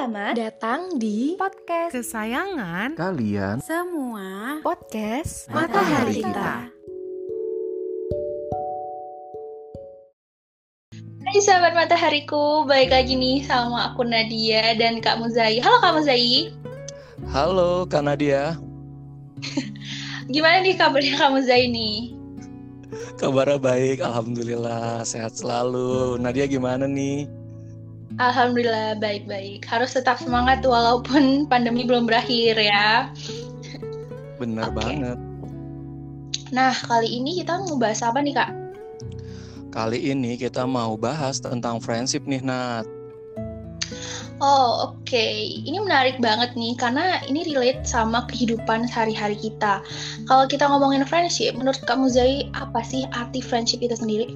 Selamat datang di podcast kesayangan kalian semua podcast Matahari Kita. Hai sahabat matahariku, balik lagi nih sama aku Nadia dan Kak Muzai. Halo Kak Muzai. Halo Kak Nadia Gimana nih kabarnya Kak Muzai nih? Kabarnya baik, Alhamdulillah Sehat selalu Nadia gimana nih? Alhamdulillah baik-baik. Harus tetap semangat walaupun pandemi belum berakhir ya. Bener Oke. banget Nah, kali ini kita mau bahas apa nih Kak? Kali ini kita mau bahas tentang friendship nih Nat Oh, oke. Ini menarik banget nih karena ini relate sama kehidupan sehari-hari kita. Kalau kita ngomongin friendship, menurut Kak Muzai apa sih arti friendship itu sendiri?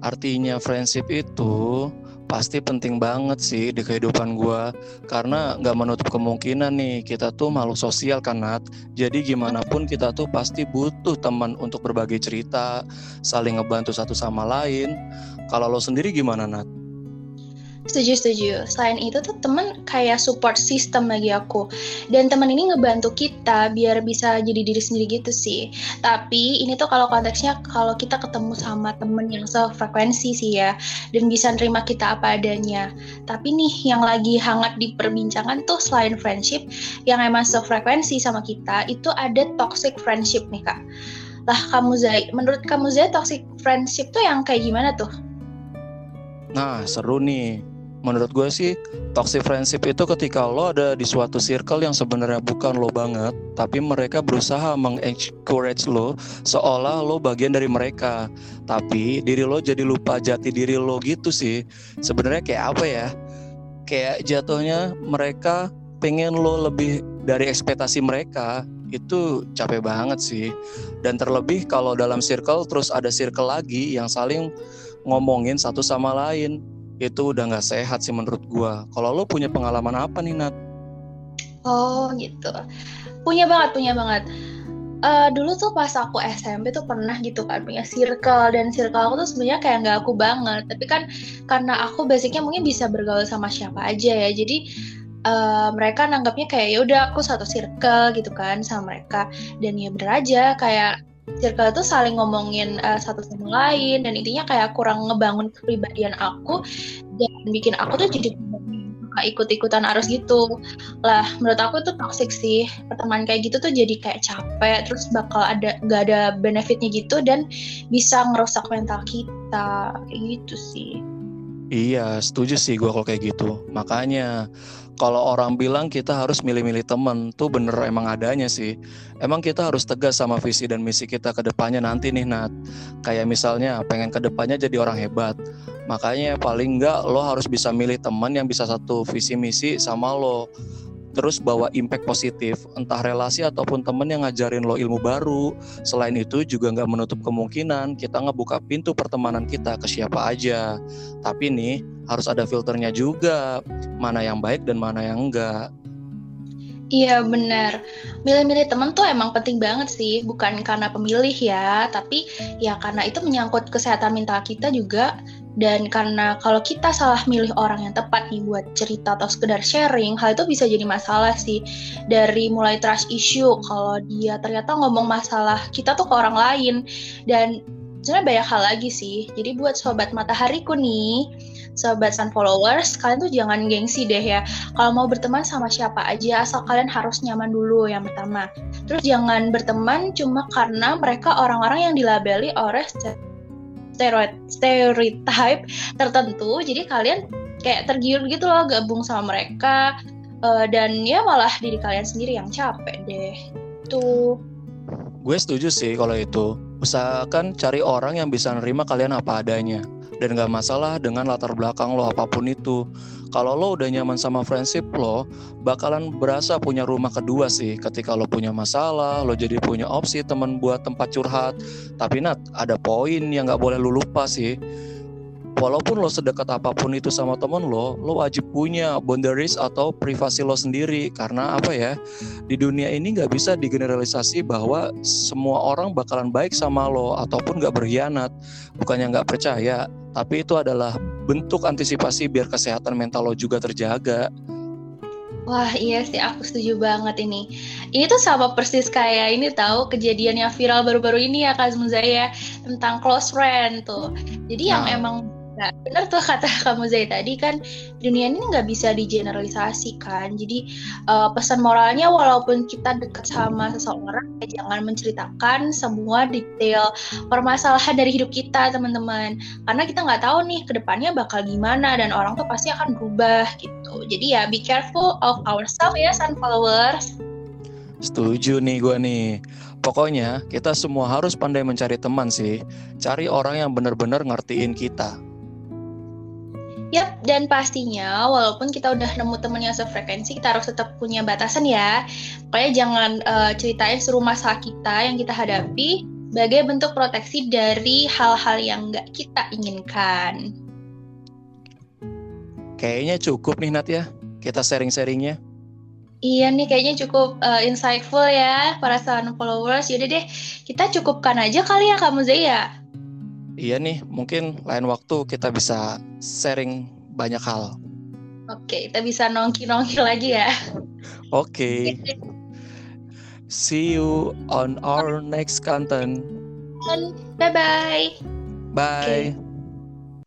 Artinya friendship itu pasti penting banget sih di kehidupan gua. Karena nggak menutup kemungkinan nih kita tuh makhluk sosial kan Nat Jadi gimana pun kita tuh pasti butuh teman untuk berbagi cerita Saling ngebantu satu sama lain. Kalau lo sendiri gimana Nat? Setuju, setuju. Selain itu tuh temen kayak support system bagi aku. Dan temen ini ngebantu kita biar bisa jadi diri sendiri gitu sih. Tapi ini tuh kalau konteksnya kalau kita ketemu sama temen yang sefrekuensi sih ya. Dan bisa nerima kita apa adanya. Tapi nih yang lagi hangat diperbincangkan tuh selain friendship yang emang sefrekuensi sama kita itu ada toxic friendship nih kak. Lah kamu Zai, menurut kamu Zai toxic friendship tuh yang kayak gimana tuh? Nah, seru nih. Menurut gue sih, toxic friendship itu ketika lo ada di suatu circle yang sebenarnya bukan lo banget, tapi mereka berusaha mengencourage lo seolah lo bagian dari mereka. Tapi diri lo jadi lupa jati diri lo gitu sih. Sebenarnya kayak apa ya? Kayak jatuhnya mereka pengen lo lebih dari ekspektasi mereka itu capek banget sih. Dan terlebih kalau dalam circle terus ada circle lagi yang saling ngomongin satu sama lain itu udah nggak sehat sih menurut gua. Kalau lo punya pengalaman apa nih Nat? Oh gitu. Punya banget, punya banget. Eh, dulu tuh pas aku SMP tuh pernah gitu kan punya circle dan circle aku tuh sebenarnya kayak nggak aku banget. Tapi kan karena aku basicnya mungkin bisa bergaul sama siapa aja ya. Jadi eh, mereka nanggapnya kayak ya udah aku satu circle gitu kan sama mereka dan ya bener aja kayak circle itu saling ngomongin eh, satu sama lain dan intinya kayak kurang ngebangun kepribadian aku dan bikin aku tuh jadi ikut-ikutan arus gitu. Lah menurut aku itu toxic sih. Pertemanan kayak gitu tuh jadi kayak capek terus bakal ada gak ada benefitnya gitu dan bisa ngerusak mental kita. Gitu sih Iya, setuju sih gua kalau kayak gitu. Makanya kalau orang bilang kita harus milih-milih temen, tuh bener emang adanya sih. Emang kita harus tegas sama visi dan misi kita ke depannya nanti nih Nat. Kayak misalnya pengen ke depannya jadi orang hebat. Makanya paling enggak lo harus bisa milih teman yang bisa satu visi misi sama lo. Terus bawa impact positif, entah relasi ataupun temen yang ngajarin lo ilmu baru. Selain itu juga nggak menutup kemungkinan kita ngebuka pintu pertemanan kita ke siapa aja. Tapi nih harus ada filternya juga, mana yang baik dan mana yang enggak. Iya benar. Milih-milih temen tuh emang penting banget sih, bukan karena pemilih ya, tapi ya karena itu menyangkut kesehatan mental kita juga dan karena kalau kita salah milih orang yang tepat nih buat cerita atau sekedar sharing, hal itu bisa jadi masalah sih. Dari mulai trust issue kalau dia ternyata ngomong masalah kita tuh ke orang lain dan sebenarnya banyak hal lagi sih. Jadi buat sobat matahariku nih, sobat sun followers, kalian tuh jangan gengsi deh ya kalau mau berteman sama siapa aja asal kalian harus nyaman dulu yang pertama terus jangan berteman cuma karena mereka orang-orang yang dilabeli oleh stereotype tertentu jadi kalian kayak tergiur gitu loh gabung sama mereka eh, dan ya malah diri kalian sendiri yang capek deh tuh Gue setuju sih kalau itu. Usahakan cari orang yang bisa nerima kalian apa adanya. Dan gak masalah dengan latar belakang lo apa pun itu. Kalau lo udah nyaman sama friendship lo, bakalan berasa punya rumah kedua sih. Ketika lo punya masalah, lo jadi punya opsi teman buat tempat curhat. Tapi Nat, ada poin yang gak boleh lo lupa sih. Walaupun lo sedekat apa pun itu sama temen lo, lo wajib punya boundaries atau privasi lo sendiri. Karena apa ya, di dunia ini nggak bisa digeneralisasi bahwa semua orang bakalan baik sama lo ataupun nggak berkhianat. Bukannya nggak percaya, tapi itu adalah bentuk antisipasi biar kesehatan mental lo juga terjaga. Wah iya sih aku setuju banget ini. Ini tuh sama persis kayak ini tahu kejadian yang viral baru-baru ini ya Kak Muzaya tentang close friend tuh. Jadi yang Nah. emang nggak bener tuh kata kamu Zai tadi kan dunia ini nggak bisa digeneralisasikan. Jadi eh, pesan moralnya walaupun kita dekat sama seseorang ya jangan menceritakan semua detail permasalahan dari hidup kita teman-teman. Karena kita nggak tahu nih ke depannya bakal gimana dan orang tuh pasti akan berubah gitu. Jadi ya be careful of ourselves ya sun followers. Setuju nih gue nih. Pokoknya kita semua harus pandai mencari teman sih. Cari orang yang benar-benar ngertiin kita. Yap, dan pastinya walaupun kita udah nemu temen yang sefrekuensi, kita harus tetap punya batasan ya. Pokoknya jangan eh, ceritain seluruh masalah kita yang kita hadapi sebagai bentuk proteksi dari hal-hal yang nggak kita inginkan. Kayaknya cukup nih Nat ya. Kita sharing-sharingnya. Iya nih, kayaknya cukup eh, insightful ya para sun followers. Yaudah deh, kita cukupkan aja kali ya kamu Zaya. Iya nih, mungkin lain waktu kita bisa sharing banyak hal. Oke, kita bisa nongki-nongki lagi ya. Oke. See you on our next content. Bye-bye. Bye.